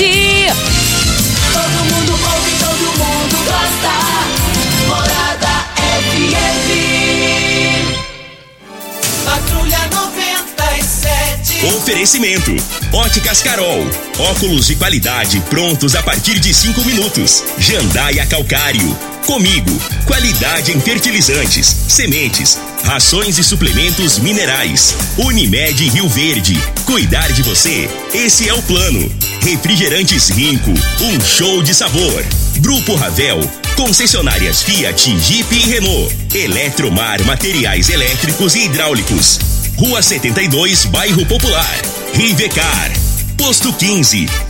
curtir. Todo mundo ouve, todo mundo gosta. Morada FM. Patrulha 97. Oferecimento: Óticas Carol. Óculos de qualidade prontos a partir de cinco minutos. Jandaia Calcário. Comigo. Qualidade em fertilizantes, sementes, rações e suplementos minerais. Unimed Rio Verde. Cuidar de você. Esse é o plano. Refrigerantes Rinco. Um show de sabor. Grupo Ravel. Concessionárias Fiat, Jeep e Renault. Eletromar Materiais Elétricos e Hidráulicos. Rua 72, Bairro Popular. Rivecar. Posto 15.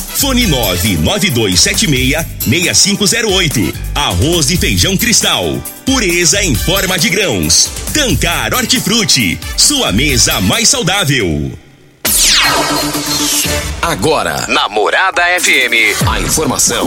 Fone 99276-6508. Arroz e feijão cristal. Pureza em forma de grãos. Tancar Hortifruti. Sua mesa mais saudável. Agora, na Morada FM, a informação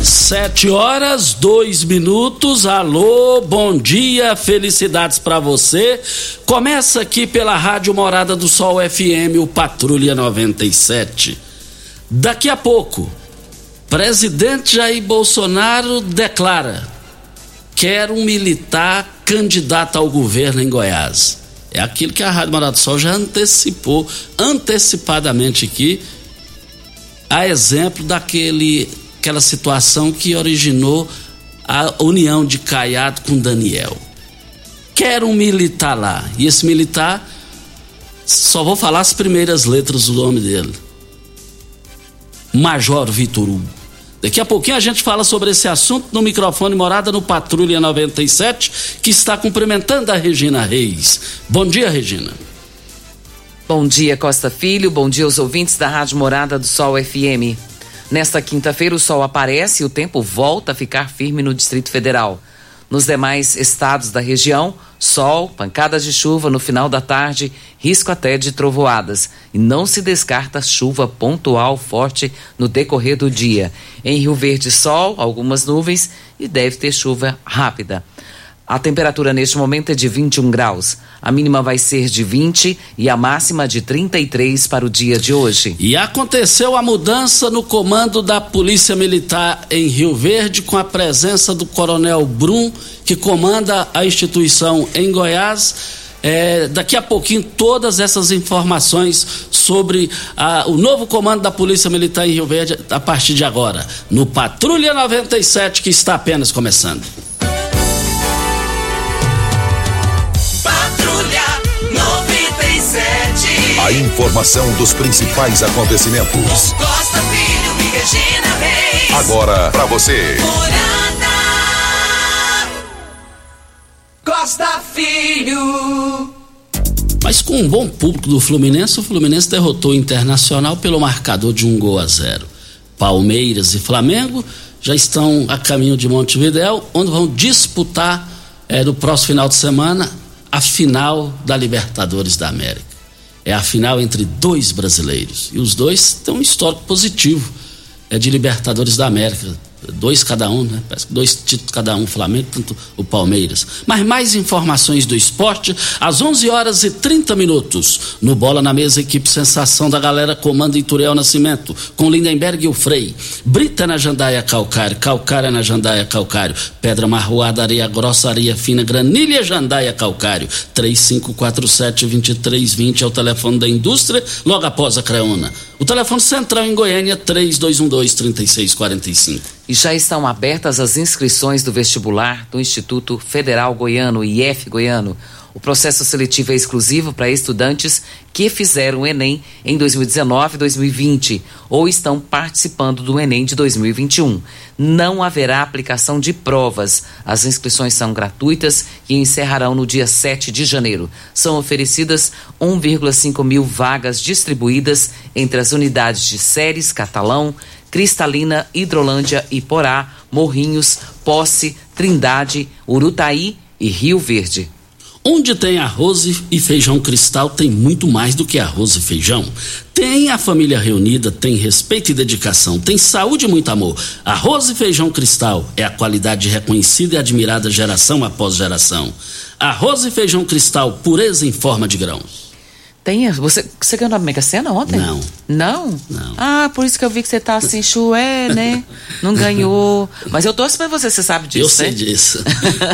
Sete horas, dois minutos. Alô, bom dia, felicidades para você. Começa aqui pela Rádio Morada do Sol FM, o Patrulha 97. Daqui a pouco, presidente Jair Bolsonaro declara: quer um militar candidato ao governo em Goiás. É aquilo que a Rádio Morada do Sol já antecipou antecipadamente aqui, a exemplo daquele aquela situação que originou a união de Caiado com Daniel. Quer um militar lá. E esse militar, só vou falar as primeiras letras do nome dele: Major Vitor Hugo. Daqui a pouquinho a gente fala sobre esse assunto no microfone Morada no Patrulha 97, que está cumprimentando a Regina Reis. Bom dia, Regina. Bom dia, Costa Filho. Bom dia aos ouvintes da Rádio Morada do Sol FM. Nesta quinta-feira, o sol aparece e o tempo volta a ficar firme no Distrito Federal. Nos demais estados da região, sol, pancadas de chuva no final da tarde, risco até de trovoadas. E não se descarta chuva pontual forte no decorrer do dia. Em Rio Verde, sol, algumas nuvens e deve ter chuva rápida. A temperatura neste momento é de 21 graus. A mínima vai ser de 20 e a máxima de 33 para o dia de hoje. E aconteceu a mudança no comando da Polícia Militar em Rio Verde com a presença do Coronel Brum, que comanda a instituição em Goiás. É, daqui a pouquinho todas essas informações sobre ah, o novo comando da Polícia Militar em Rio Verde a partir de agora, no Patrulha 97 que está apenas começando. A informação dos principais acontecimentos. Costa Filho e Regina Reis. Agora para você. Costa Filho. Mas com um bom público do Fluminense, o Fluminense derrotou o Internacional pelo marcador de um gol a zero. Palmeiras e Flamengo já estão a caminho de Montevidéu, onde vão disputar eh, no próximo final de semana a final da Libertadores da América. É a final entre dois brasileiros. E os dois têm um histórico positivo é de Libertadores da América. Dois cada um, né? Dois títulos cada um, Flamengo, tanto o Palmeiras. Mas mais informações do esporte às 11 horas e 30 minutos. No Bola na Mesa, equipe Sensação da Galera comanda Ituriel Nascimento, com Lindenberg e o Frei. Brita na Jandaia Calcário, Calcária na Jandaia Calcário, Pedra Marroada, Areia Grossa, Areia Fina, Granilha Jandaia Calcário. 3547-2320 é o telefone da indústria, logo após a Creona. O telefone central em Goiânia, 3212-3645. E já estão abertas as inscrições do vestibular do Instituto Federal Goiano, IF Goiano. O processo seletivo é exclusivo para estudantes que fizeram o Enem em 2019 e 2020 ou estão participando do Enem de 2021. Não haverá aplicação de provas. As inscrições são gratuitas e encerrarão no dia 7 de janeiro. São oferecidas 1,5 mil vagas distribuídas entre as unidades de Séries, Catalão, Cristalina, Hidrolândia, Iporá, Morrinhos, Posse, Trindade, Urutaí e Rio Verde. Onde tem arroz e feijão cristal, tem muito mais do que arroz e feijão. Tem a família reunida, tem respeito e dedicação, tem saúde e muito amor. Arroz e feijão cristal é a qualidade reconhecida e admirada geração após geração. Arroz e feijão cristal, pureza em forma de grãos. Tem, você, você ganhou na Mega Sena ontem? Não. Não? Não. Ah, por isso que eu vi que você tá assim, chué, né? Não ganhou. Mas eu torço pra você, você sabe disso, Eu sei né? disso.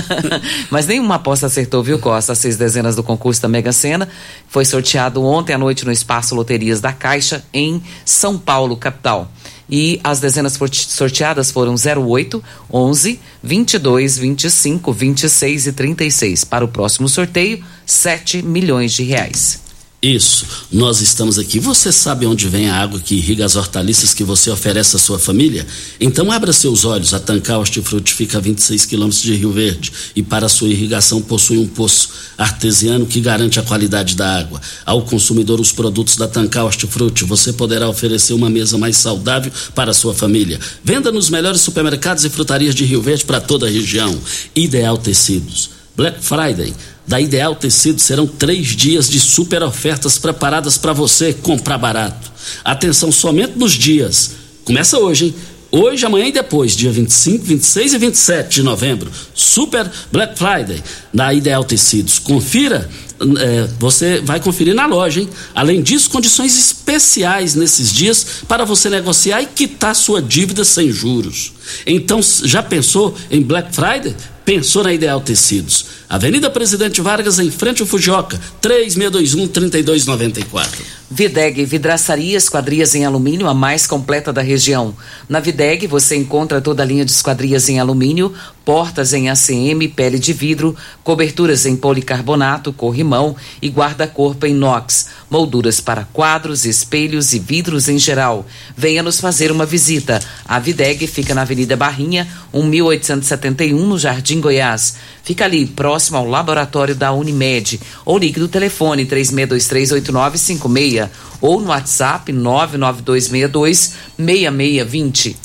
Mas nenhuma aposta acertou, viu, Costa? As seis dezenas do concurso da Mega Sena foi sorteado ontem à noite no Espaço Loterias da Caixa, em São Paulo, capital. E as dezenas sorteadas foram 08, 11, 22, 25, 26 e 36. Para o próximo sorteio, 7 milhões de reais. Isso, nós estamos aqui. Você sabe onde vem a água que irriga as hortaliças que você oferece à sua família? Então abra seus olhos. A Tancar Hortifruti fica a 26 quilômetros de Rio Verde e para sua irrigação possui um poço artesiano que garante a qualidade da água. Ao consumidor os produtos da Tancar Hortifruti, você poderá oferecer uma mesa mais saudável para a sua família. Venda nos melhores supermercados e frutarias de Rio Verde para toda a região. Ideal Tecidos. Black Friday. Da Ideal Tecido serão três dias de super ofertas preparadas para você comprar barato. Atenção somente nos dias. Começa hoje, hein? Hoje, amanhã e depois, dia 25, 26 e 27 de novembro. Super Black Friday da Ideal Tecidos. Confira, é, você vai conferir na loja, hein? Além disso, condições especiais nesses dias para você negociar e quitar sua dívida sem juros. Então, já pensou em Black Friday? Pensou na Ideal Tecidos. Avenida Presidente Vargas, em frente ao Fujioka, 3621-3294. Videg Vidraçaria Esquadrias em Alumínio, a mais completa da região. Na Videg você encontra toda a linha de esquadrias em alumínio, portas em ACM, pele de vidro, coberturas em policarbonato, corrimão e guarda-corpo em inox, molduras para quadros, espelhos e vidros em geral. Venha nos fazer uma visita. A Videg fica na Avenida Barrinha, 1871, no Jardim Goiás. Fica ali, próximo ao laboratório da Unimed. Ou ligue no telefone 36238956 ou no WhatsApp 992626620.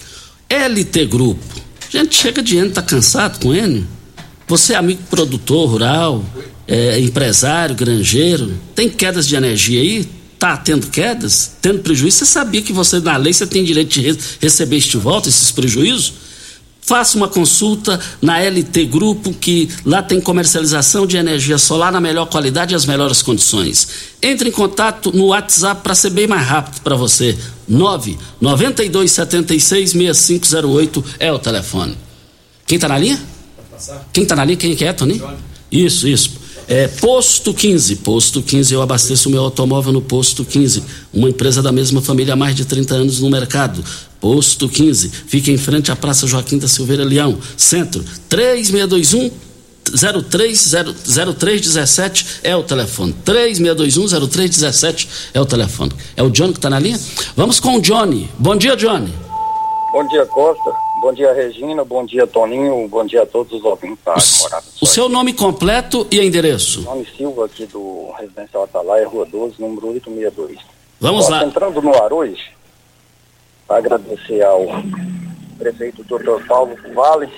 LT Grupo. Gente, chega de ano, tá cansado com ele? Você é amigo produtor rural, é, empresário, granjeiro, tem quedas de energia aí? Tá tendo quedas? Tendo prejuízo? Você sabia que você, na lei, você tem direito de re receber este volta, esses prejuízos? Faça uma consulta na LT Grupo, que lá tem comercialização de energia solar na melhor qualidade e as melhores condições. Entre em contato no WhatsApp para ser bem mais rápido para você. 992766508 é o telefone. Quem está na linha? Quem está na linha? Quem que é, Toninho? Isso, isso. É, posto 15. Posto 15, eu abasteço o meu automóvel no Posto 15. Uma empresa da mesma família há mais de 30 anos no mercado. Posto 15. Fica em frente à Praça Joaquim da Silveira Leão. Centro 3621 0317 é o telefone. 3621 0317 é o telefone. É o Johnny que está na linha? Vamos com o Johnny. Bom dia, Johnny. Bom dia, Costa. Bom dia, Regina. Bom dia, Toninho. Bom dia a todos os ouvintes da Morada O seu nome completo e endereço. Nome Silva, aqui do Residencial Atalaia, Rua 12, número 862. Vamos Costa, lá. Entrando no ar hoje, agradecer ao prefeito Dr. Paulo Vale,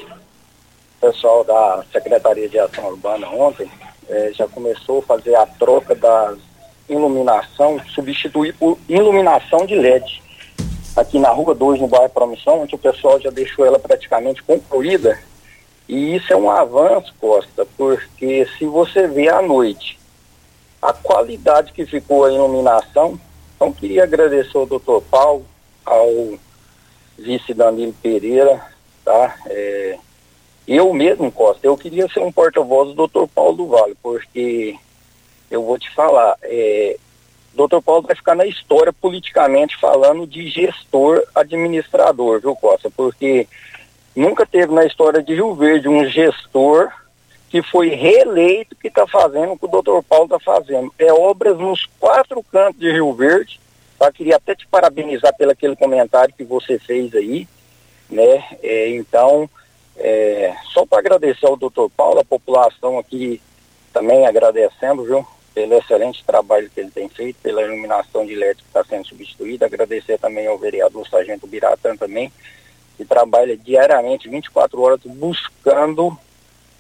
pessoal da Secretaria de Ação Urbana ontem, eh, já começou a fazer a troca da iluminação, substituir por iluminação de LED. Aqui na Rua 2, no bairro Promissão, onde o pessoal já deixou ela praticamente concluída. E isso é um avanço, Costa, porque se você vê à noite a qualidade que ficou a iluminação, então queria agradecer ao doutor Paulo, ao vice Danilo Pereira, tá? É, eu mesmo, Costa, eu queria ser um porta-voz do doutor Paulo do Vale, porque eu vou te falar, é, doutor Paulo vai ficar na história politicamente falando de gestor administrador, viu, Costa? Porque nunca teve na história de Rio Verde um gestor que foi reeleito que está fazendo o que o doutor Paulo está fazendo. É obras nos quatro cantos de Rio Verde. Tá? Queria até te parabenizar pelo aquele comentário que você fez aí. Né? É, então, é, só para agradecer ao doutor Paulo, a população aqui também agradecendo, viu? Pelo excelente trabalho que ele tem feito, pela iluminação de LED que está sendo substituída. Agradecer também ao vereador Sargento Biratã também, que trabalha diariamente, 24 horas, buscando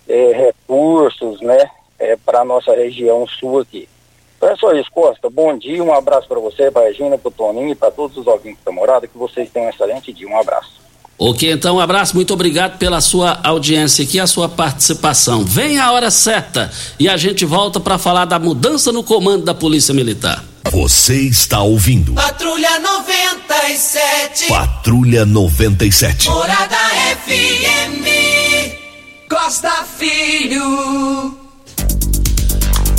é, recursos, né, é, para a nossa região sul aqui. Então é só isso, Costa. Bom dia, um abraço para você, para a Regina, para o Toninho e para todos os ouvintes da morada. Que vocês tenham um excelente dia. Um abraço. Ok, então um abraço, muito obrigado pela sua audiência aqui, a sua participação. Vem a hora certa e a gente volta para falar da mudança no comando da Polícia Militar. Você está ouvindo. Patrulha 97. Patrulha 97. Morada FM. Costa Filho.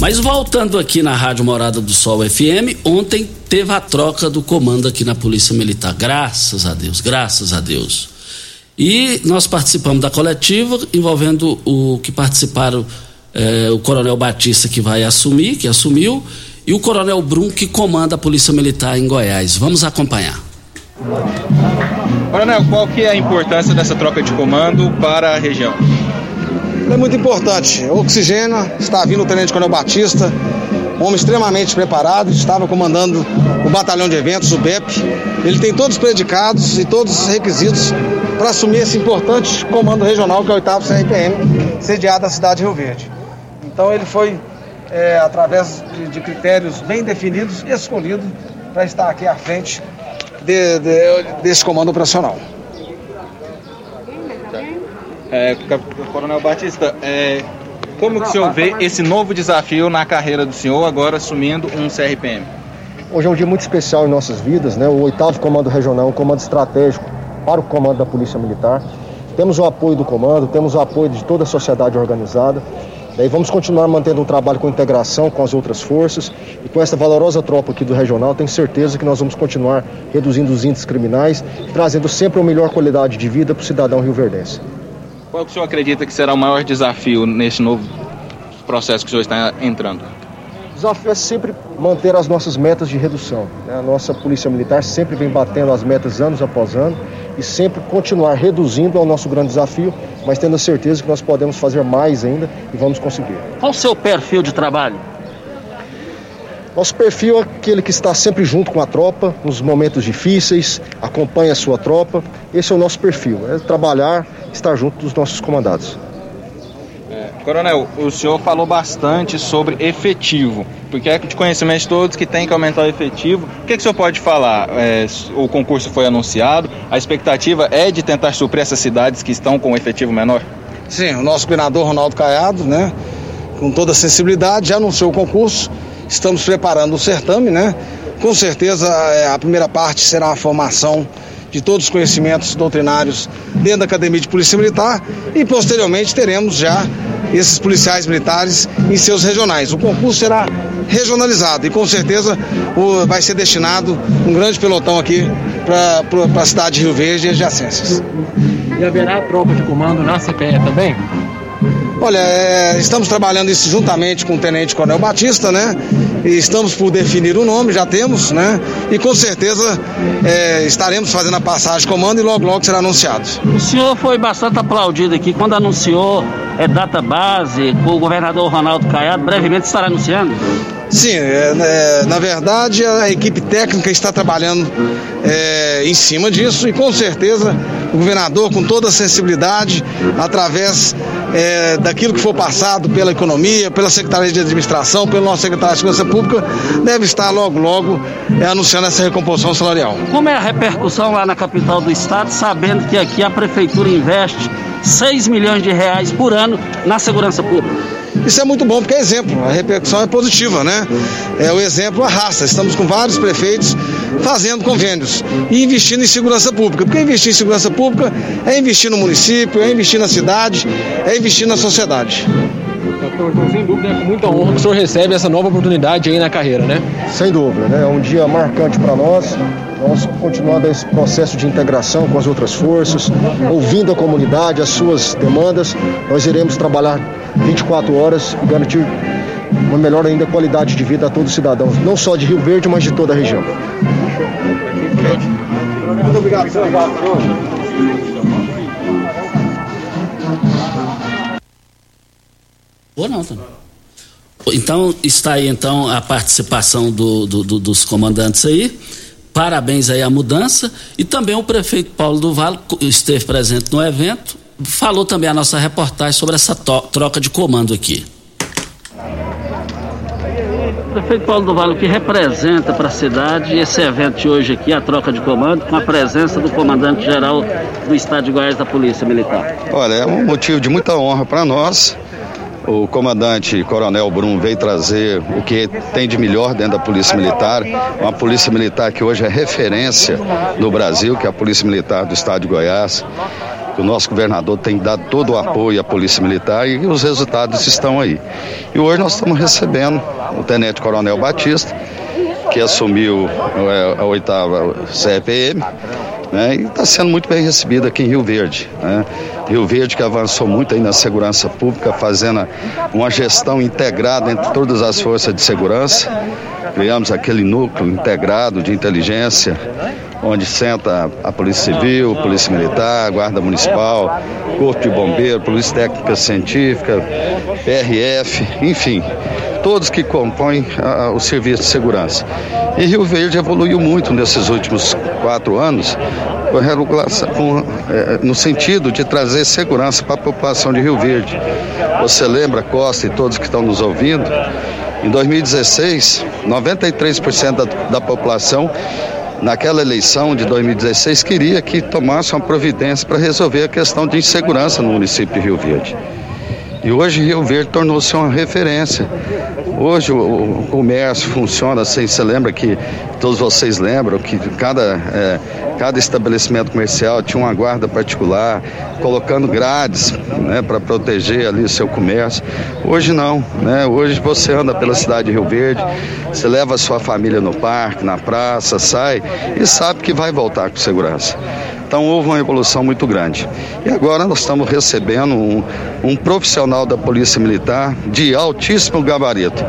Mas voltando aqui na Rádio Morada do Sol FM, ontem teve a troca do comando aqui na Polícia Militar. Graças a Deus, graças a Deus. E nós participamos da coletiva envolvendo o que participaram eh, o Coronel Batista que vai assumir, que assumiu, e o Coronel Brum que comanda a Polícia Militar em Goiás. Vamos acompanhar. Coronel, qual que é a importância dessa troca de comando para a região? É muito importante. O oxigênio está vindo o Tenente Coronel Batista, um homem extremamente preparado, estava comandando o batalhão de eventos, o BEP. Ele tem todos os predicados e todos os requisitos para assumir esse importante comando regional que é o 8 CRPM, sediado na cidade de Rio Verde. Então ele foi, é, através de, de, critérios bem definidos, escolhido para estar aqui à frente de, de, desse comando operacional. É, Coronel Batista, é, como que o senhor vê esse novo desafio na carreira do senhor, agora assumindo um CRPM? Hoje é um dia muito especial em nossas vidas, né? O oitavo comando regional, um comando estratégico para o comando da Polícia Militar. Temos o apoio do comando, temos o apoio de toda a sociedade organizada. Daí vamos continuar mantendo um trabalho com integração com as outras forças e com essa valorosa tropa aqui do regional, tenho certeza que nós vamos continuar reduzindo os índices criminais, trazendo sempre uma melhor qualidade de vida para o cidadão rioverdense. Qual que o senhor acredita que será o maior desafio nesse novo processo que o senhor está entrando? O desafio é sempre manter as nossas metas de redução. Né? A nossa Polícia Militar sempre vem batendo as metas anos após ano e sempre continuar reduzindo é o nosso grande desafio, mas tendo a certeza que nós podemos fazer mais ainda e vamos conseguir. Qual o seu perfil de trabalho? Nosso perfil é aquele que está sempre junto com a tropa, nos momentos difíceis, acompanha a sua tropa. Esse é o nosso perfil, é trabalhar, estar junto dos nossos comandados. É, coronel, o senhor falou bastante sobre efetivo, porque é de conhecimento de todos que tem que aumentar o efetivo. O que, que o senhor pode falar? É, o concurso foi anunciado, a expectativa é de tentar suprir essas cidades que estão com efetivo menor? Sim, o nosso governador Ronaldo Caiado, né, com toda a sensibilidade, já anunciou o concurso Estamos preparando o certame, né? Com certeza é, a primeira parte será a formação de todos os conhecimentos doutrinários dentro da Academia de Polícia Militar e posteriormente teremos já esses policiais militares em seus regionais. O concurso será regionalizado e com certeza vai ser destinado um grande pelotão aqui para a cidade de Rio Verde e adjacências. E haverá tropa de comando na CPE também? Olha, é, estamos trabalhando isso juntamente com o Tenente Coronel Batista, né? E estamos por definir o nome, já temos, né? E com certeza é, estaremos fazendo a passagem de comando e logo logo será anunciado. O senhor foi bastante aplaudido aqui quando anunciou é, data base com o governador Ronaldo Caiado, brevemente estará anunciando? Sim, é, é, na verdade a equipe técnica está trabalhando é, em cima disso e com certeza o governador, com toda a sensibilidade, através é, daquilo que for passado pela economia, pela Secretaria de Administração, pelo nosso secretário de Segurança Pública, deve estar logo, logo é, anunciando essa recomposição salarial. Como é a repercussão lá na capital do estado, sabendo que aqui a prefeitura investe 6 milhões de reais por ano na segurança pública? Isso é muito bom porque é exemplo, a repercussão é positiva, né? É o exemplo arrasta. Estamos com vários prefeitos fazendo convênios e investindo em segurança pública. Porque investir em segurança pública é investir no município, é investir na cidade, é investir na sociedade. Doutor, então, sem dúvida, é com muita honra que o senhor recebe essa nova oportunidade aí na carreira, né? Sem dúvida, né? É um dia marcante para nós. Nós continuando esse processo de integração com as outras forças, ouvindo a comunidade, as suas demandas, nós iremos trabalhar 24 horas e garantir uma melhor ainda qualidade de vida a todos os cidadãos, não só de Rio Verde, mas de toda a região. Muito obrigado, Ou não, também. Então, está aí então a participação do, do, do, dos comandantes aí. Parabéns aí à mudança. E também o prefeito Paulo do Vale esteve presente no evento. Falou também a nossa reportagem sobre essa troca de comando aqui. Prefeito Paulo do Vale, o que representa para a cidade esse evento de hoje aqui, a troca de comando, com a presença do comandante-geral do Estado de Goiás da Polícia Militar? Olha, é um motivo de muita honra para nós o comandante Coronel Brum veio trazer o que tem de melhor dentro da Polícia Militar, uma Polícia Militar que hoje é referência no Brasil, que é a Polícia Militar do Estado de Goiás. O nosso governador tem dado todo o apoio à Polícia Militar e os resultados estão aí. E hoje nós estamos recebendo o Tenente Coronel Batista, que assumiu é, a oitava CPM, né, e está sendo muito bem recebido aqui em Rio Verde. Né? Rio Verde que avançou muito aí na segurança pública, fazendo uma gestão integrada entre todas as forças de segurança. Criamos aquele núcleo integrado de inteligência, onde senta a Polícia Civil, Polícia Militar, Guarda Municipal, Corpo de Bombeiro, Polícia Técnica Científica, PRF, enfim, todos que compõem a, o serviço de segurança. E Rio Verde evoluiu muito nesses últimos quatro anos com, é, no sentido de trazer segurança para a população de Rio Verde. Você lembra, Costa e todos que estão nos ouvindo, em 2016, 93% da, da população naquela eleição de 2016 queria que tomasse uma providência para resolver a questão de insegurança no município de Rio Verde. E hoje Rio Verde tornou-se uma referência. Hoje o, comércio funciona assim, você lembra que, todos vocês lembram que cada, é, cada estabelecimento comercial tinha uma guarda particular, colocando grades né, para proteger ali o seu comércio. Hoje não, né? Hoje você anda pela cidade de Rio Verde, você leva a sua família no parque, na praça, sai e sabe que vai voltar com segurança. Então houve uma evolução muito grande. E agora nós estamos recebendo um, um profissional da Polícia Militar de altíssimo gabarito.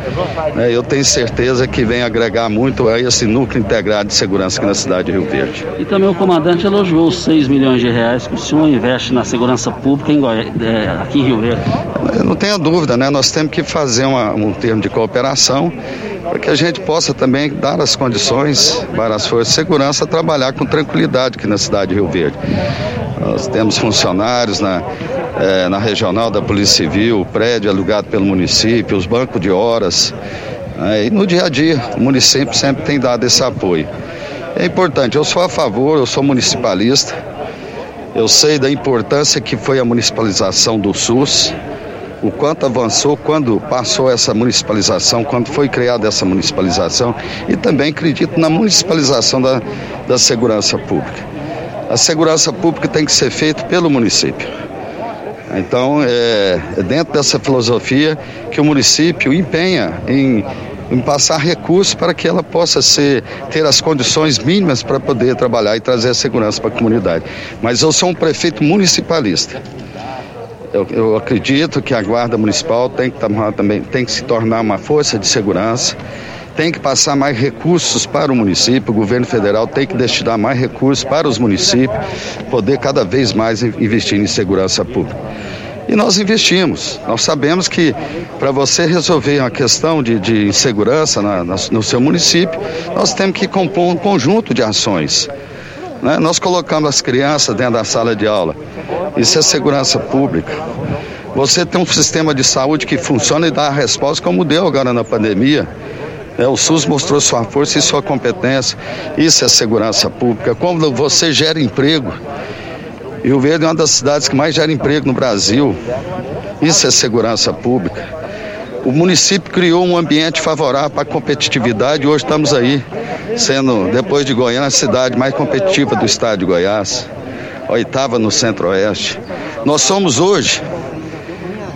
É, eu tenho certeza que vem agregar muito a esse núcleo integrado de segurança aqui na cidade de Rio Verde. E também o comandante elogiou os 6 milhões de reais que o senhor investe na segurança pública em Goi... é, aqui em Rio Verde. Eu não tenho dúvida, né? Nós temos que fazer uma, um termo de cooperação para que a gente possa também dar as condições para as forças de segurança trabalhar com tranquilidade aqui na cidade de Rio Verde. Nós temos funcionários na, eh, na regional da Polícia Civil, prédio alugado pelo município, os bancos de horas. Né? e no dia a dia, o município sempre tem dado esse apoio. É importante, eu sou a favor, eu sou municipalista, eu sei da importância que foi a municipalização do SUS o quanto avançou quando passou essa municipalização, quando foi criada essa municipalização e também acredito na municipalização da, da segurança pública. A segurança pública tem que ser feita pelo município. Então, é, é dentro dessa filosofia que o município empenha em, em passar recursos para que ela possa ser, ter as condições mínimas para poder trabalhar e trazer a segurança para a comunidade. Mas eu sou um prefeito municipalista. Eu, eu acredito que a Guarda Municipal tem que, também, tem que se tornar uma força de segurança tem que passar mais recursos para o município, o governo federal tem que destinar mais recursos para os municípios, poder cada vez mais investir em segurança pública. E nós investimos. Nós sabemos que para você resolver uma questão de, de insegurança na, na, no seu município, nós temos que compor um conjunto de ações. Né? Nós colocamos as crianças dentro da sala de aula. Isso é segurança pública. Você tem um sistema de saúde que funciona e dá a resposta como deu agora na pandemia. É, o SUS mostrou sua força e sua competência. Isso é segurança pública. Como você gera emprego. Rio Verde é uma das cidades que mais gera emprego no Brasil. Isso é segurança pública. O município criou um ambiente favorável para a competitividade e hoje estamos aí, sendo, depois de Goiânia, a cidade mais competitiva do estado de Goiás, oitava no centro-oeste. Nós somos hoje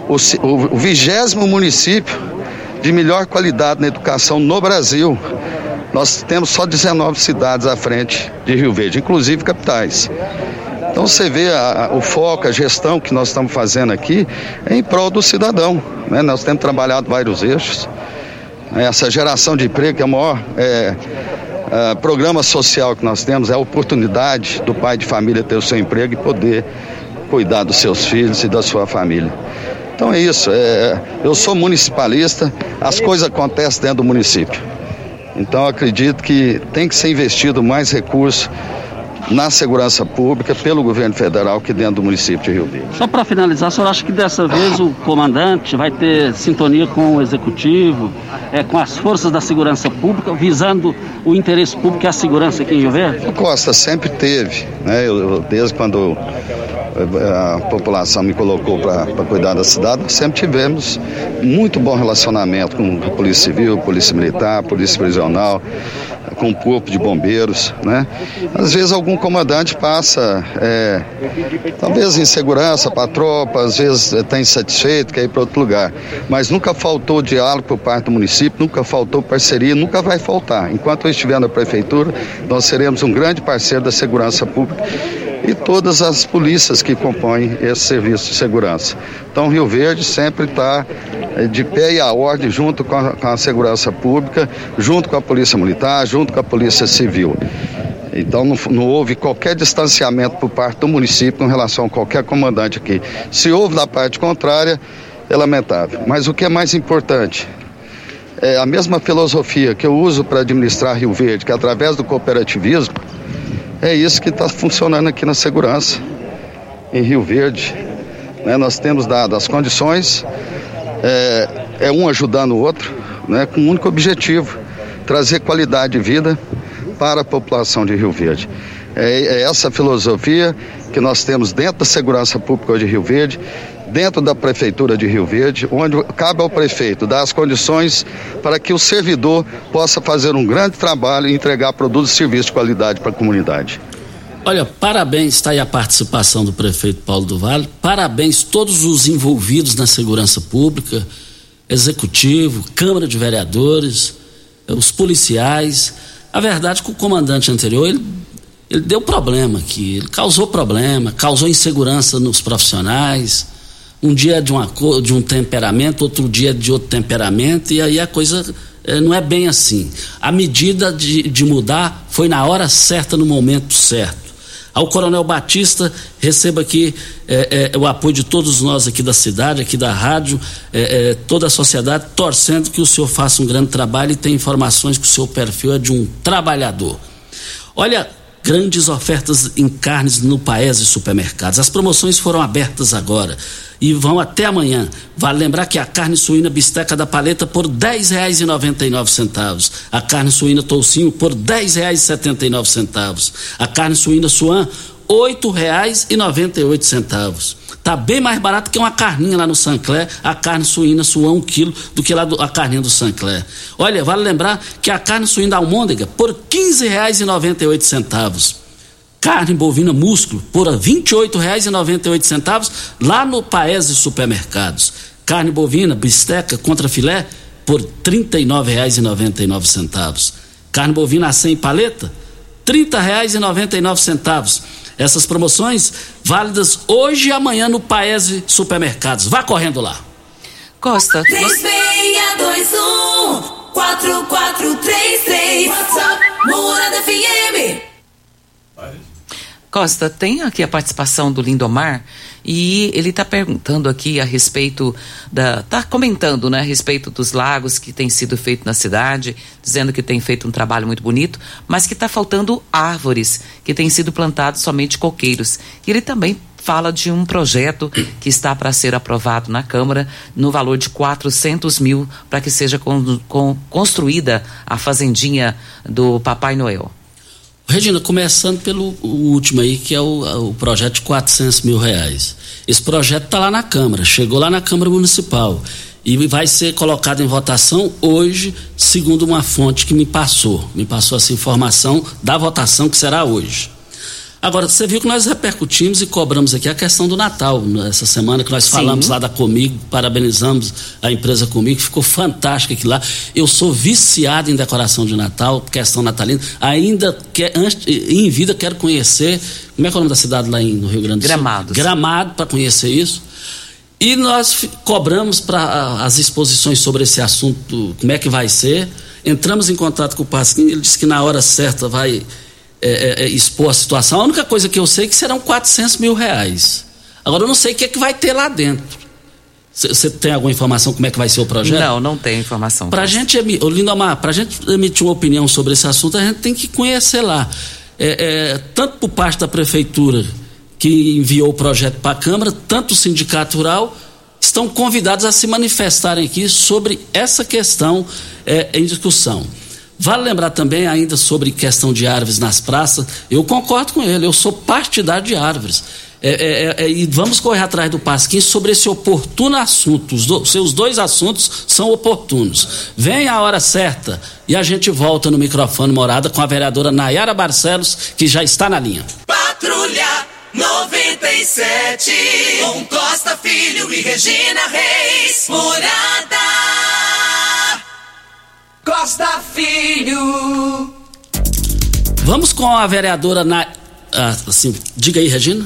o vigésimo município de melhor qualidade na educação no Brasil. Nós temos só 19 cidades à frente de Rio Verde, inclusive capitais. Então você vê a, a, o foco, a gestão que nós estamos fazendo aqui é em prol do cidadão. Né? Nós temos trabalhado vários eixos. Essa geração de emprego, que é o maior é, é, programa social que nós temos, é a oportunidade do pai de família ter o seu emprego e poder cuidar dos seus filhos e da sua família. Então é isso. É, eu sou municipalista, as coisas acontecem dentro do município. Então acredito que tem que ser investido mais recursos na segurança pública pelo governo federal que dentro do município de Rio Verde. Só para finalizar, o senhor acha que dessa vez o comandante vai ter sintonia com o executivo, é, com as forças da segurança pública, visando o interesse público e a segurança aqui em Rio Verde? O Costa sempre teve, né? Eu, desde quando a população me colocou para cuidar da cidade, sempre tivemos muito bom relacionamento com a Polícia Civil, Polícia Militar, Polícia Prisional, com o corpo de bombeiros, né? Às vezes algum comandante passa, é, talvez insegurança para a tropa, às vezes está insatisfeito, quer ir para outro lugar, mas nunca faltou diálogo por parte do município, nunca faltou parceria, nunca vai faltar. Enquanto eu estiver na prefeitura, nós seremos um grande parceiro da segurança pública e todas as polícias que compõem esse serviço de segurança. Então, Rio Verde sempre está eh, de pé e a ordem junto com a, com a segurança pública, junto com a Polícia Militar, junto com a Polícia Civil. Então não, não, houve qualquer distanciamento por parte do município com relação a qualquer comandante aqui. Se houve da parte contrária, é lamentável. Mas o que é mais importante é a mesma filosofia que eu uso para administrar Rio Verde, que é através do cooperativismo, é isso que está funcionando aqui na segurança, em Rio Verde. Né? Nós temos dado as condições, é, é um ajudando o outro, né? com um único objetivo: trazer qualidade de vida para a população de Rio Verde. É, é essa filosofia que nós temos dentro da segurança pública de Rio Verde dentro da Prefeitura de Rio Verde, onde cabe ao prefeito dar as condições para que o servidor possa fazer um grande trabalho e entregar produtos e serviços de qualidade para a comunidade. Olha, parabéns, está aí a participação do prefeito Paulo do Vale, parabéns todos os envolvidos na segurança pública, executivo, Câmara de Vereadores, os policiais. A verdade é que o comandante anterior, ele, ele deu problema aqui, ele causou problema, causou insegurança nos profissionais, um dia é de, uma, de um temperamento, outro dia é de outro temperamento, e aí a coisa é, não é bem assim. A medida de, de mudar foi na hora certa, no momento certo. Ao Coronel Batista, receba aqui é, é, o apoio de todos nós aqui da cidade, aqui da rádio, é, toda a sociedade, torcendo que o senhor faça um grande trabalho e tem informações que o seu perfil é de um trabalhador. Olha, grandes ofertas em carnes no Paese Supermercados. As promoções foram abertas agora e vão até amanhã. Vale lembrar que a carne suína bisteca da paleta por R$ 10,99. A carne suína toucinho por R$ 10,79. A carne suína suan R$ 8,98. Tá bem mais barato que uma carninha lá no Sancler, a carne suína suan um quilo do que lá do, a carninha do Sancler. Olha, vale lembrar que a carne suína da almôndega por R$ 15,98 carne bovina músculo por R$ 28,98 lá no Paese Supermercados. Carne bovina bisteca contra filé por R$ 39,99. Carne bovina 100 paleta, R$ 30,99. Essas promoções válidas hoje e amanhã no Paese Supermercados. Vá correndo lá. Costa. 3621 4433 WhatsApp Morada FM. Costa, tem aqui a participação do Lindomar e ele está perguntando aqui a respeito da. está comentando né, a respeito dos lagos que tem sido feito na cidade, dizendo que tem feito um trabalho muito bonito, mas que está faltando árvores, que tem sido plantados somente coqueiros. E ele também fala de um projeto que está para ser aprovado na Câmara no valor de 400 mil para que seja con, con, construída a fazendinha do Papai Noel. Regina, começando pelo último aí, que é o, o projeto de 400 mil reais. Esse projeto está lá na Câmara, chegou lá na Câmara Municipal e vai ser colocado em votação hoje, segundo uma fonte que me passou. Me passou essa informação da votação que será hoje. Agora, você viu que nós repercutimos e cobramos aqui a questão do Natal, essa semana que nós Sim. falamos lá da Comigo, parabenizamos a empresa Comigo, ficou fantástica aqui lá. Eu sou viciado em decoração de Natal, questão natalina. Ainda, que, antes, em vida, quero conhecer. Como é que é o nome da cidade lá em, no Rio Grande do Sul? Gramado. Gramado, para conhecer isso. E nós cobramos para as exposições sobre esse assunto, como é que vai ser. Entramos em contato com o Pasquim, ele disse que na hora certa vai é, é, é, expor a situação. A única coisa que eu sei é que serão 400 mil reais. Agora eu não sei o que é que vai ter lá dentro. Você tem alguma informação como é que vai ser o projeto? Não, não tenho informação. Para a gente, Lindomar, para a gente emitir uma opinião sobre esse assunto, a gente tem que conhecer lá. É, é, tanto por parte da prefeitura que enviou o projeto para a Câmara, tanto o sindicato rural estão convidados a se manifestarem aqui sobre essa questão é, em discussão. Vale lembrar também ainda sobre questão de árvores nas praças. Eu concordo com ele, eu sou partidário de árvores. É, é, é, é e vamos correr atrás do Pasquim sobre esse oportuno assunto. Os do, seus dois assuntos são oportunos. Vem a hora certa e a gente volta no microfone morada com a vereadora Nayara Barcelos, que já está na linha. Patrulha 97, com Costa Filho e Regina Reis. Morada. Costa Filho. Vamos com a vereadora na. Ah, assim, diga aí, Regina.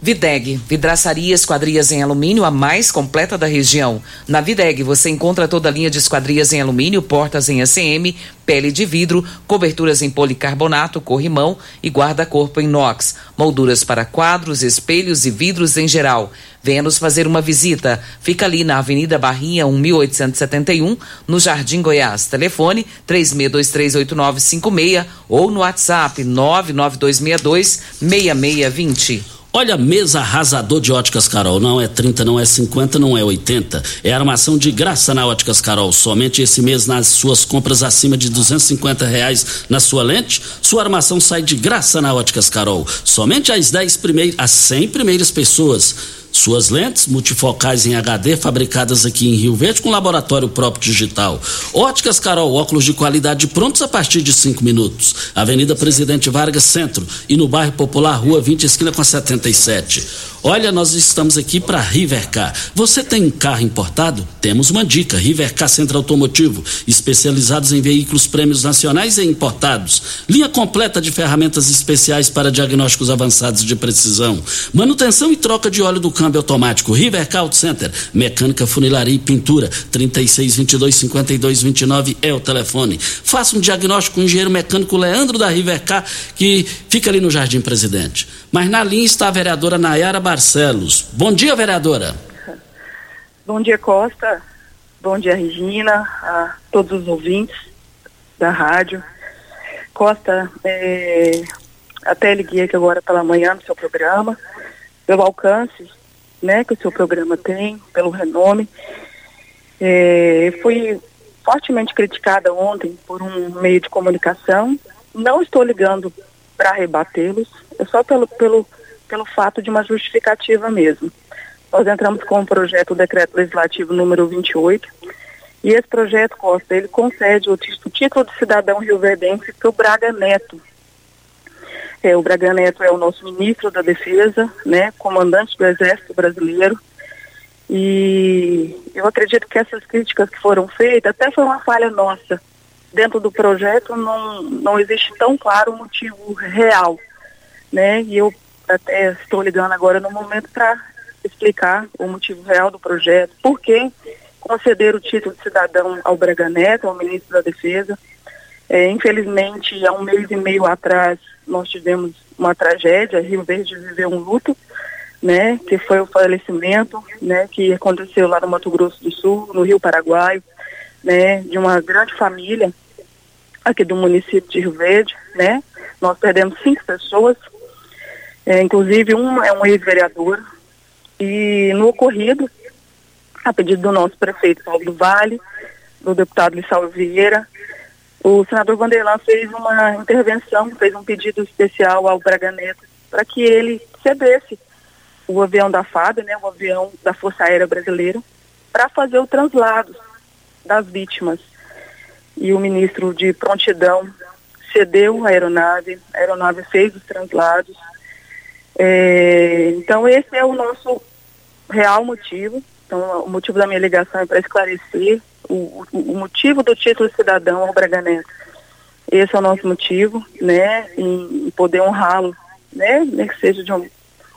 Videg, vidraçaria esquadrias em alumínio, a mais completa da região. Na Videg você encontra toda a linha de esquadrias em alumínio, portas em ACM, pele de vidro, coberturas em policarbonato, corrimão e guarda-corpo inox, molduras para quadros, espelhos e vidros em geral. Venha nos fazer uma visita. Fica ali na Avenida Barrinha, 1871, no Jardim Goiás. Telefone 36238956 ou no WhatsApp 99262 6620. Olha, mesa arrasador de óticas Carol. Não é 30, não é 50, não é 80. É armação de graça na óticas Carol. Somente esse mês nas suas compras acima de 250 reais na sua lente, sua armação sai de graça na óticas Carol. Somente as 10 primeiras, as 100 primeiras pessoas suas lentes multifocais em HD fabricadas aqui em Rio Verde com laboratório próprio digital. Óticas Carol, óculos de qualidade prontos a partir de cinco minutos. Avenida Presidente Vargas Centro e no bairro Popular, Rua 20, esquina com 77. Olha, nós estamos aqui para Rivercar. Você tem um carro importado? Temos uma dica: Rivercar Centro Automotivo, especializados em veículos prêmios nacionais e importados. Linha completa de ferramentas especiais para diagnósticos avançados de precisão. Manutenção e troca de óleo do câmbio automático. Rivercar Auto Center, mecânica, funilaria e pintura. 36 22 52 29 é o telefone. Faça um diagnóstico com o engenheiro mecânico Leandro da Rivercar, que fica ali no Jardim Presidente. Mas na linha está a vereadora Nayara Barcelos. Bom dia, vereadora. Bom dia, Costa. Bom dia, Regina, a todos os ouvintes da rádio. Costa, é, até liguei aqui agora pela manhã no seu programa, pelo alcance né, que o seu programa tem, pelo renome. É, fui fortemente criticada ontem por um meio de comunicação. Não estou ligando para rebatê-los, é só pelo, pelo pelo fato de uma justificativa mesmo. Nós entramos com o projeto, o decreto legislativo número 28, e esse projeto, Costa, ele concede o título de cidadão rioverdense para o Braga Neto. É, o Braga Neto é o nosso ministro da Defesa, né, comandante do Exército Brasileiro, e eu acredito que essas críticas que foram feitas, até foi uma falha nossa. Dentro do projeto não, não existe tão claro o motivo real, né, e eu até estou ligando agora no momento para explicar o motivo real do projeto, por que conceder o título de cidadão ao Braga Neto, ao ministro da Defesa. É, infelizmente, há um mês e meio atrás, nós tivemos uma tragédia, Rio Verde viveu um luto, né, que foi o falecimento, né, que aconteceu lá no Mato Grosso do Sul, no Rio Paraguai, né, de uma grande família aqui do município de Rio Verde, né. Nós perdemos cinco pessoas, é, inclusive, um é um ex-vereador. E no ocorrido, a pedido do nosso prefeito Paulo Vale, do deputado Lissau Vieira, o senador Vanderlan fez uma intervenção, fez um pedido especial ao Braga Neto para que ele cedesse o avião da FAB, né, o avião da Força Aérea Brasileira, para fazer o translado das vítimas. E o ministro de prontidão cedeu a aeronave, a aeronave fez os translados, É, então esse é o nosso real motivo. Então o motivo da minha ligação é para esclarecer o, o, motivo do título cidadão ao Braganense. Esse é o nosso motivo, né, em, poder honrá-lo, né, nem que seja de um,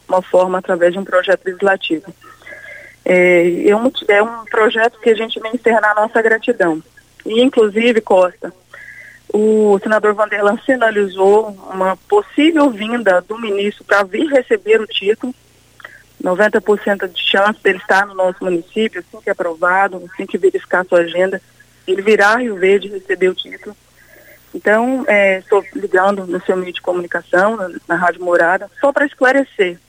uma forma através de um projeto legislativo. É, é, um, é um projeto que a gente vem externar a nossa gratidão. E, inclusive, Costa, o senador Vanderlan sinalizou uma possível vinda do ministro para vir receber o título, 90% de chance dele estar no nosso município, assim que aprovado, assim que verificar sua agenda, ele virá Rio Verde receber o título. Então, é, estou ligando no seu meio de comunicação, na, na Rádio Morada, só para esclarecer.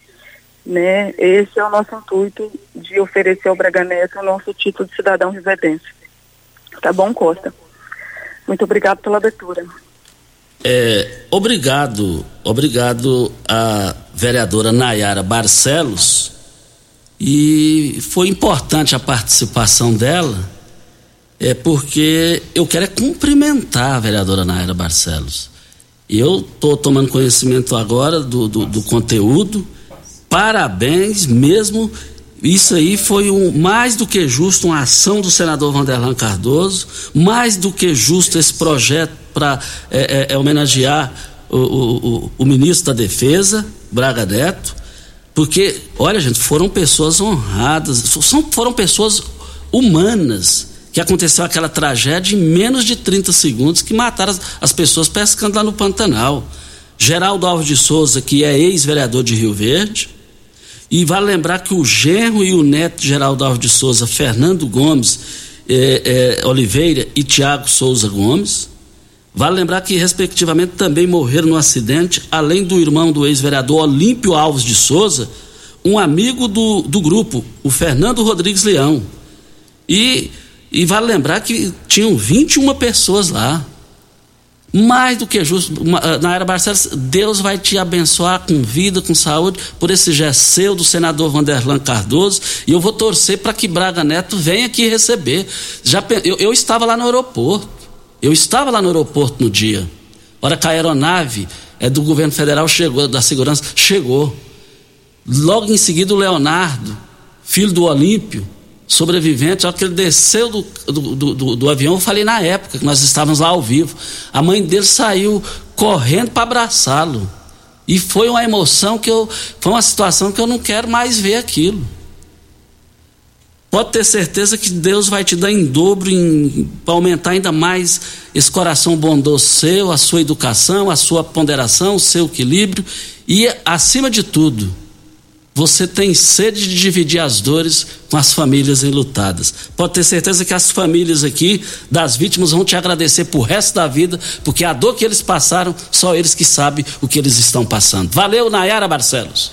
Né? Esse é o nosso intuito de oferecer ao Braga Neto o nosso título de cidadão residente. Tá bom, Costa? Muito obrigado pela abertura. É, obrigado, obrigado à vereadora Nayara Barcelos. E foi importante a participação dela, é porque eu quero é cumprimentar a vereadora Nayara Barcelos. Eu estou tomando conhecimento agora do, do, do conteúdo. Parabéns mesmo isso aí foi um, mais do que justo uma ação do senador Vanderlan Cardoso, mais do que justo esse projeto para é, é, é, homenagear o, o, o, ministro da Defesa, Braga Neto, porque, olha, gente, foram pessoas honradas, são, foram pessoas humanas que aconteceu aquela tragédia em menos de 30 segundos que mataram as, as pessoas pescando lá no Pantanal. Geraldo Alves de Souza, que é ex-vereador de Rio Verde, e vale lembrar que o genro e o neto de Geraldo Alves de Souza, Fernando Gomes eh, eh, Oliveira e Tiago Souza Gomes, vale lembrar que, respectivamente, também morreram no acidente, além do irmão do ex-vereador Olímpio Alves de Souza, um amigo do, do grupo, o Fernando Rodrigues Leão. E, e vale lembrar que tinham 21 pessoas lá mais do que justo. Ah, na era Barcelos, Deus vai te abençoar com vida, com saúde, por esse gesto seu do senador Vanderlan Cardoso. E eu vou torcer para que Braga Neto venha aqui receber. Já, eu, eu, estava lá no aeroporto. Eu estava lá no aeroporto no dia. Hora que a aeronave é, do governo federal chegou, da segurança, chegou. Logo em seguida, o Leonardo, filho do Olímpio, sobrevivente, só que ele desceu do, do, do, do, avião, eu falei na época que nós estávamos lá ao vivo. A mãe dele saiu correndo para abraçá-lo. E foi uma emoção que eu. Foi uma situação que eu não quero mais ver aquilo. Pode ter certeza que Deus vai te dar em dobro para aumentar ainda mais esse coração bondoso seu, a sua educação, a sua ponderação, o seu equilíbrio e, acima de tudo, você tem sede de dividir as dores com as famílias enlutadas. Pode ter certeza que as famílias aqui das vítimas vão te agradecer por resto da vida, porque a dor que eles passaram, só eles que sabem o que eles estão passando. Valeu, Nayara Barcelos.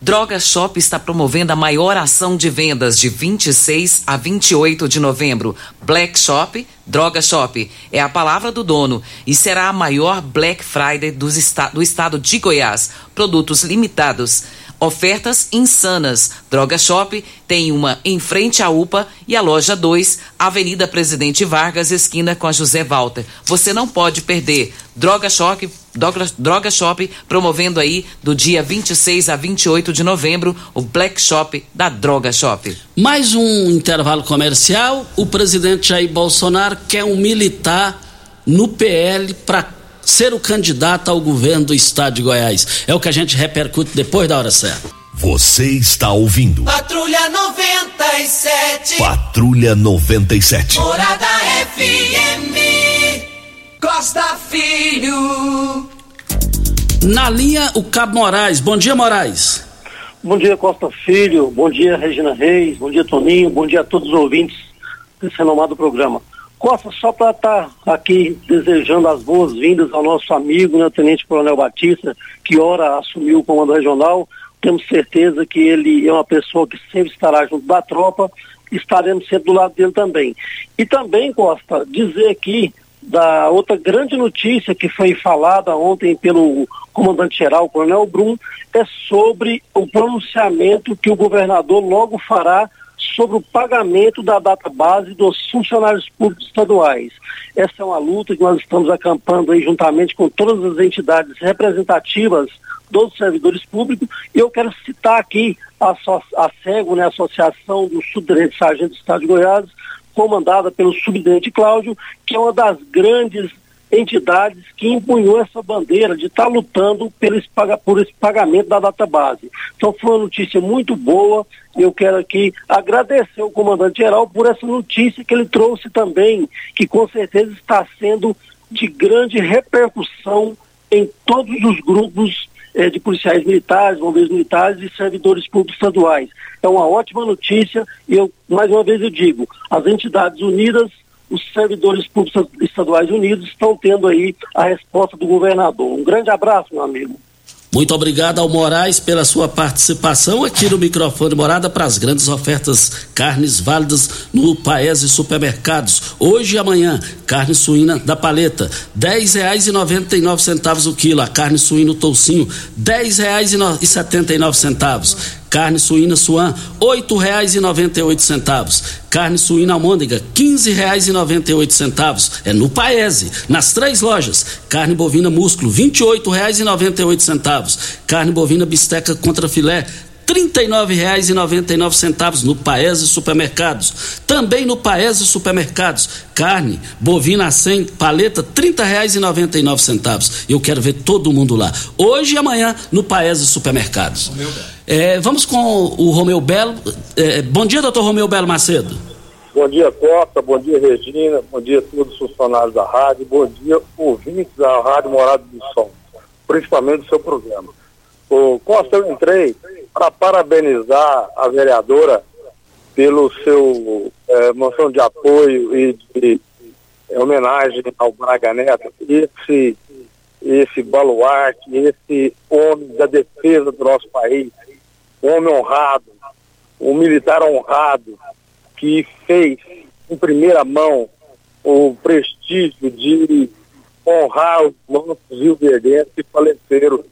Droga Shop está promovendo a maior ação de vendas de 26 a 28 de novembro. Black Shop, Droga Shop é a palavra do dono e será a maior Black Friday do estado de Goiás. Produtos limitados. Ofertas insanas. Droga Shop tem uma em frente à UPA e a loja 2, Avenida Presidente Vargas, esquina com a José Walter. Você não pode perder. Droga Shop, Droga, Droga Shop promovendo aí do dia 26 a 28 de novembro o Black Shop da Droga Shop. Mais um intervalo comercial. O presidente Jair Bolsonaro quer um militar no PL para ser o candidato ao governo do estado de Goiás. É o que a gente repercute depois da hora certa. Você está ouvindo. Patrulha 97. Patrulha 97. Morada FM. Costa Filho. Na linha, o Cabo Moraes. Bom dia, Moraes. Bom dia, Costa Filho. Bom dia, Regina Reis. Bom dia, Toninho. Bom dia a todos os ouvintes desse renomado programa. Costa, só para estar tá aqui desejando as boas-vindas ao nosso amigo, né, Tenente Coronel Batista, que ora assumiu o comando regional. Temos certeza que ele é uma pessoa que sempre estará junto da tropa, estaremos sempre do lado dele também. E também, Costa, dizer aqui da outra grande notícia que foi falada ontem pelo comandante-geral, Coronel Brum, é sobre o pronunciamento que o governador logo fará sobre o pagamento da data base dos funcionários públicos estaduais. Essa é uma luta que nós estamos acampando aí juntamente com todas as entidades representativas dos servidores públicos. E eu quero citar aqui a, a SEGO, né, Associação dos Subtenentes Sargentos do Estado de Goiás, comandada pelo subtenente Cláudio, que é uma das grandes entidades que empunhou essa bandeira de estar tá lutando esse, por esse pagamento da data base. Então foi uma notícia muito boa. Eu quero aqui agradecer ao comandante geral por essa notícia que ele trouxe também, que com certeza está sendo de grande repercussão em todos os grupos eh, de policiais militares, bombeiros militares e servidores públicos estaduais. É uma ótima notícia e eu, mais uma vez eu digo, as entidades unidas os servidores públicos estaduais unidos estão tendo aí a resposta do governador. Um grande abraço, meu amigo. Muito obrigado ao Moraes pela sua participação aqui no microfone Morada para as grandes ofertas carnes válidas no Paese Supermercados. Hoje e amanhã, carne suína da paleta, dez reais e noventa e nove centavos o quilo. A carne suína toucinho, dez reais e setenta e nove centavos. Carne suína suan, oito reais e noventa e oito centavos. Carne suína almôndega, quinze reais e noventa e oito centavos. É no Paese, nas três lojas. Carne bovina músculo, vinte e oito reais e noventa e oito centavos. Carne bovina bisteca contra filé, R$ reais e centavos no Paese Supermercados. Também no Paese Supermercados, carne bovina a 100, paleta R$ reais e centavos. Eu quero ver todo mundo lá. Hoje e amanhã no Paese Supermercados. É, vamos com o Romeu Belo. É, bom dia, doutor Romeu Belo Macedo. Bom dia, Costa. Bom dia, Regina. Bom dia a todos os funcionários da rádio. Bom dia, ouvintes da Rádio Morado do Som, principalmente do seu programa. O Costa, eu entrei para parabenizar a vereadora pelo seu é, moção de apoio e de é, homenagem ao Braga Neto, esse, esse baluarte, esse homem da defesa do nosso país, um homem honrado, um militar honrado, que fez em primeira mão o prestígio de honrar os nossos rio-verdenses que faleceram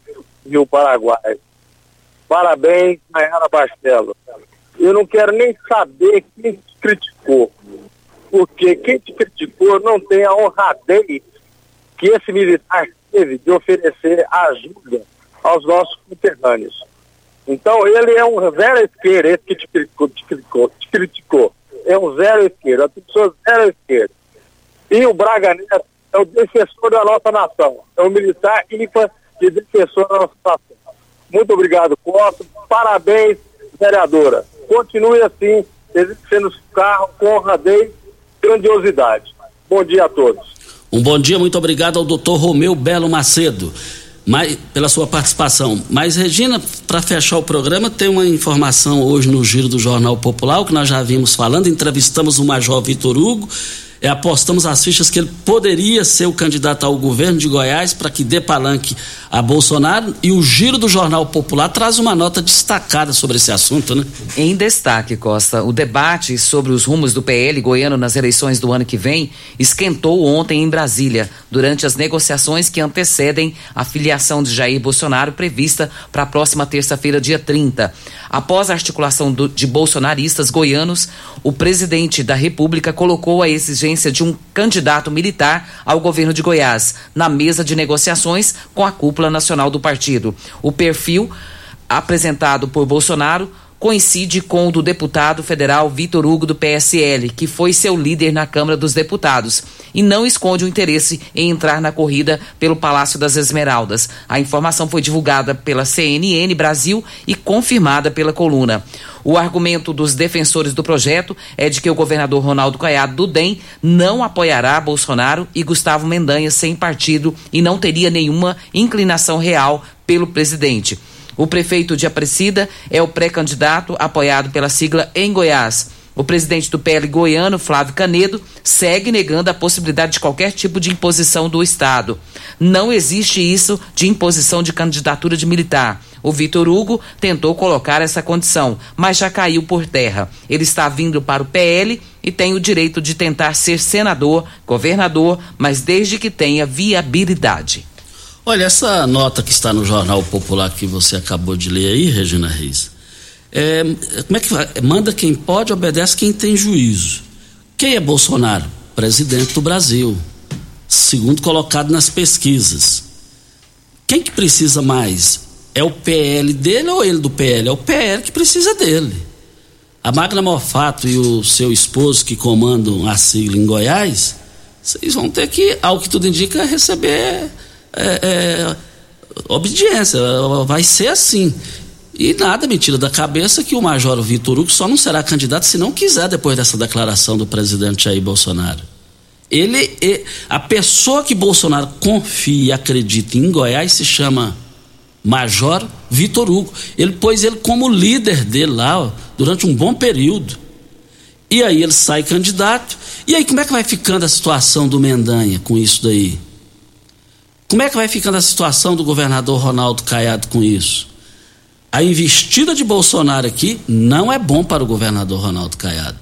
no Paraguai. Parabéns, Mayara Bastelo. Eu não quero nem saber quem te criticou, porque quem te criticou não tem a honradez que esse militar teve de oferecer ajuda aos nossos conterrâneos. Então ele é um zero esquerda, esse que te criticou, te criticou, te criticou. É um zero esquerda, a pessoa zero esquerda. E o Braga Neto é o defensor da nossa nação, é um militar ímpar de defensor da nossa nação. Muito obrigado, Costa. Parabéns, vereadora. Continue assim, exercendo o carro com honradez e grandiosidade. Bom dia a todos. Um bom dia, muito obrigado ao doutor Romeu Belo Macedo. Mas, pela sua participação. Mas, Regina, para fechar o programa, tem uma informação hoje no Giro do Jornal Popular, que nós já vimos falando. Entrevistamos o Major Vitor Hugo é, apostamos as fichas que ele poderia ser o candidato ao governo de Goiás para que dê palanque a Bolsonaro e o Giro do Jornal Popular traz uma nota destacada sobre esse assunto, né? Em destaque, Costa, o debate sobre os rumos do PL goiano nas eleições do ano que vem esquentou ontem em Brasília, durante as negociações que antecedem a filiação de Jair Bolsonaro prevista para a próxima terça-feira, dia 30. Após a articulação do, de bolsonaristas goianos, o presidente da República colocou a exigência de um candidato militar ao governo de Goiás na mesa de negociações com a cúpula nacional do partido. O perfil apresentado por Bolsonaro coincide com o do deputado federal Vitor Hugo do PSL, que foi seu líder na Câmara dos Deputados, e não esconde o interesse em entrar na corrida pelo Palácio das Esmeraldas. A informação foi divulgada pela CNN Brasil e confirmada pela coluna. O argumento dos defensores do projeto é de que o governador Ronaldo Caiado do DEM não apoiará Bolsonaro e Gustavo Mendanha sem partido e não teria nenhuma inclinação real pelo presidente. O prefeito de Aparecida é o pré-candidato apoiado pela sigla em Goiás. O presidente do PL goiano, Flávio Canedo, segue negando a possibilidade de qualquer tipo de imposição do Estado. Não existe isso de imposição de candidatura de militar. O Vitor Hugo tentou colocar essa condição, mas já caiu por terra. Ele está vindo para o PL e tem o direito de tentar ser senador, governador, mas desde que tenha viabilidade. Olha, essa nota que está no Jornal Popular que você acabou de ler aí, Regina Reis, É, como é que vai? Manda quem pode, obedece quem tem juízo. Quem é Bolsonaro? Presidente do Brasil. Segundo colocado nas pesquisas. Quem que precisa mais? É o PL dele ou ele do PL? É o PL que precisa dele. A Magna Mofato e o seu esposo que comandam a sigla em Goiás, vocês vão ter que, ao que tudo indica, receber é, é, obediência. Vai ser assim. E nada me tira da cabeça que o Major Vitor Hugo só não será candidato se não quiser depois dessa declaração do presidente Jair Bolsonaro. Ele, a pessoa que Bolsonaro confia e acredita em Goiás se chama Major Vitor Hugo. Ele pôs ele como líder dele lá ó, durante um bom período. E aí ele sai candidato. E aí como é que vai ficando a situação do Mendanha com isso daí? Como é que vai ficando a situação do governador Ronaldo Caiado com isso? A investida de Bolsonaro aqui não é bom para o governador Ronaldo Caiado.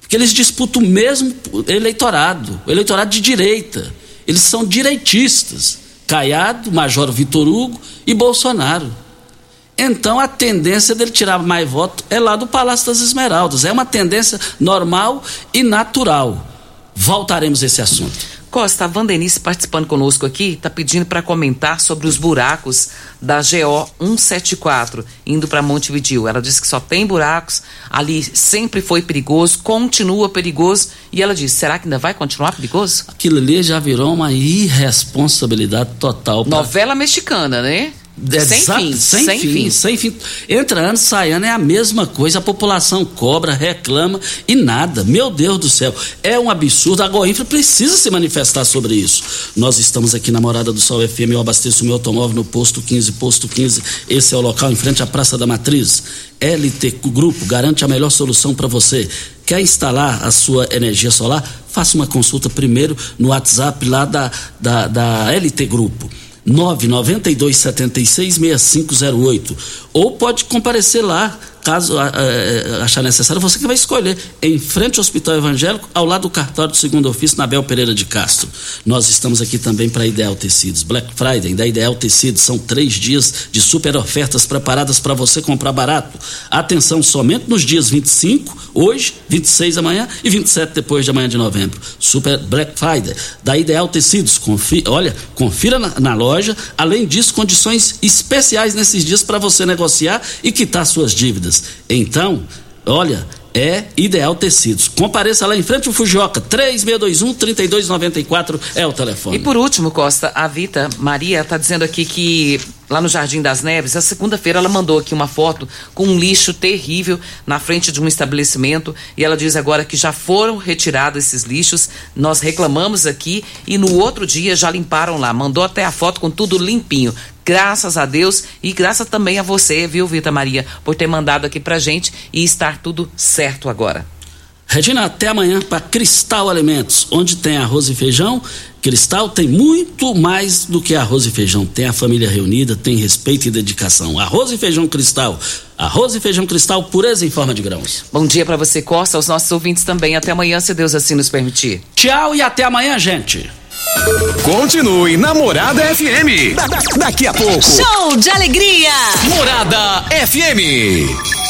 Porque eles disputam o mesmo eleitorado, o eleitorado de direita. Eles são direitistas. Caiado, Major Vitor Hugo e Bolsonaro. Então a tendência dele tirar mais voto é lá do Palácio das Esmeraldas. É uma tendência normal e natural. Voltaremos a esse assunto. Costa, a Vandenice participando conosco aqui, está pedindo para comentar sobre os buracos da GO 174, indo para Montevidil. Ela disse que só tem buracos, ali sempre foi perigoso, continua perigoso, e ela disse, será que ainda vai continuar perigoso? Aquilo ali já virou uma irresponsabilidade total. Pra... Novela mexicana, né? Sem fim, sem, sem fim, fim, sem fim. Entra ano, sai ano, é a mesma coisa. A população cobra, reclama e nada. Meu Deus do céu, é um absurdo. A Goinfra precisa se manifestar sobre isso. Nós estamos aqui na Morada do Sol FM. Eu abasteço meu automóvel no posto 15, posto 15. Esse é o local em frente à Praça da Matriz. LT Grupo garante a melhor solução para você. Quer instalar a sua energia solar? Faça uma consulta primeiro no WhatsApp lá da, da, da LT Grupo 992 76 6508. Ou pode comparecer lá caso é, achar necessário, você que vai escolher. Em frente ao Hospital Evangélico, ao lado do cartório do segundo ofício, na Bel Pereira de Castro. Nós estamos aqui também para Ideal Tecidos. Black Friday da Ideal Tecidos são três dias de super ofertas preparadas para você comprar barato. Atenção, somente nos dias 25, hoje, 26 amanhã e 27 depois de amanhã de novembro. Super Black Friday da Ideal Tecidos. Confira, olha, confira na, na loja. Além disso, condições especiais nesses dias para você negociar e quitar suas dívidas. Então, olha, é Ideal Tecidos. Compareça lá em frente ao Fujioka, 3621-3294 é o telefone. E por último, Costa, a Vita Maria está dizendo aqui que lá no Jardim das Neves, a segunda-feira ela mandou aqui uma foto com um lixo terrível na frente de um estabelecimento e ela diz agora que já foram retirados esses lixos, nós reclamamos aqui e no outro dia já limparam lá, mandou até a foto com tudo limpinho. Graças a Deus e graças também a você, viu, Vita Maria, por ter mandado aqui pra gente e estar tudo certo agora. Regina, até amanhã para Cristal Alimentos, onde tem arroz e feijão. Cristal tem muito mais do que arroz e feijão. Tem a família reunida, tem respeito e dedicação. Arroz e feijão Cristal. Arroz e feijão Cristal, pureza em forma de grãos. Bom dia para você, Costa, aos nossos ouvintes também. Até amanhã, se Deus assim nos permitir. Tchau e até amanhã, gente. Continue Namorada FM. Da, da, daqui a pouco. Show de alegria. Morada FM.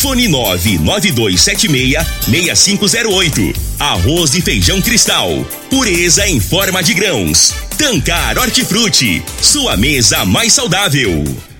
Fone 99276-6508. Arroz e feijão cristal. Pureza em forma de grãos. Tancar Hortifruti. Sua mesa mais saudável.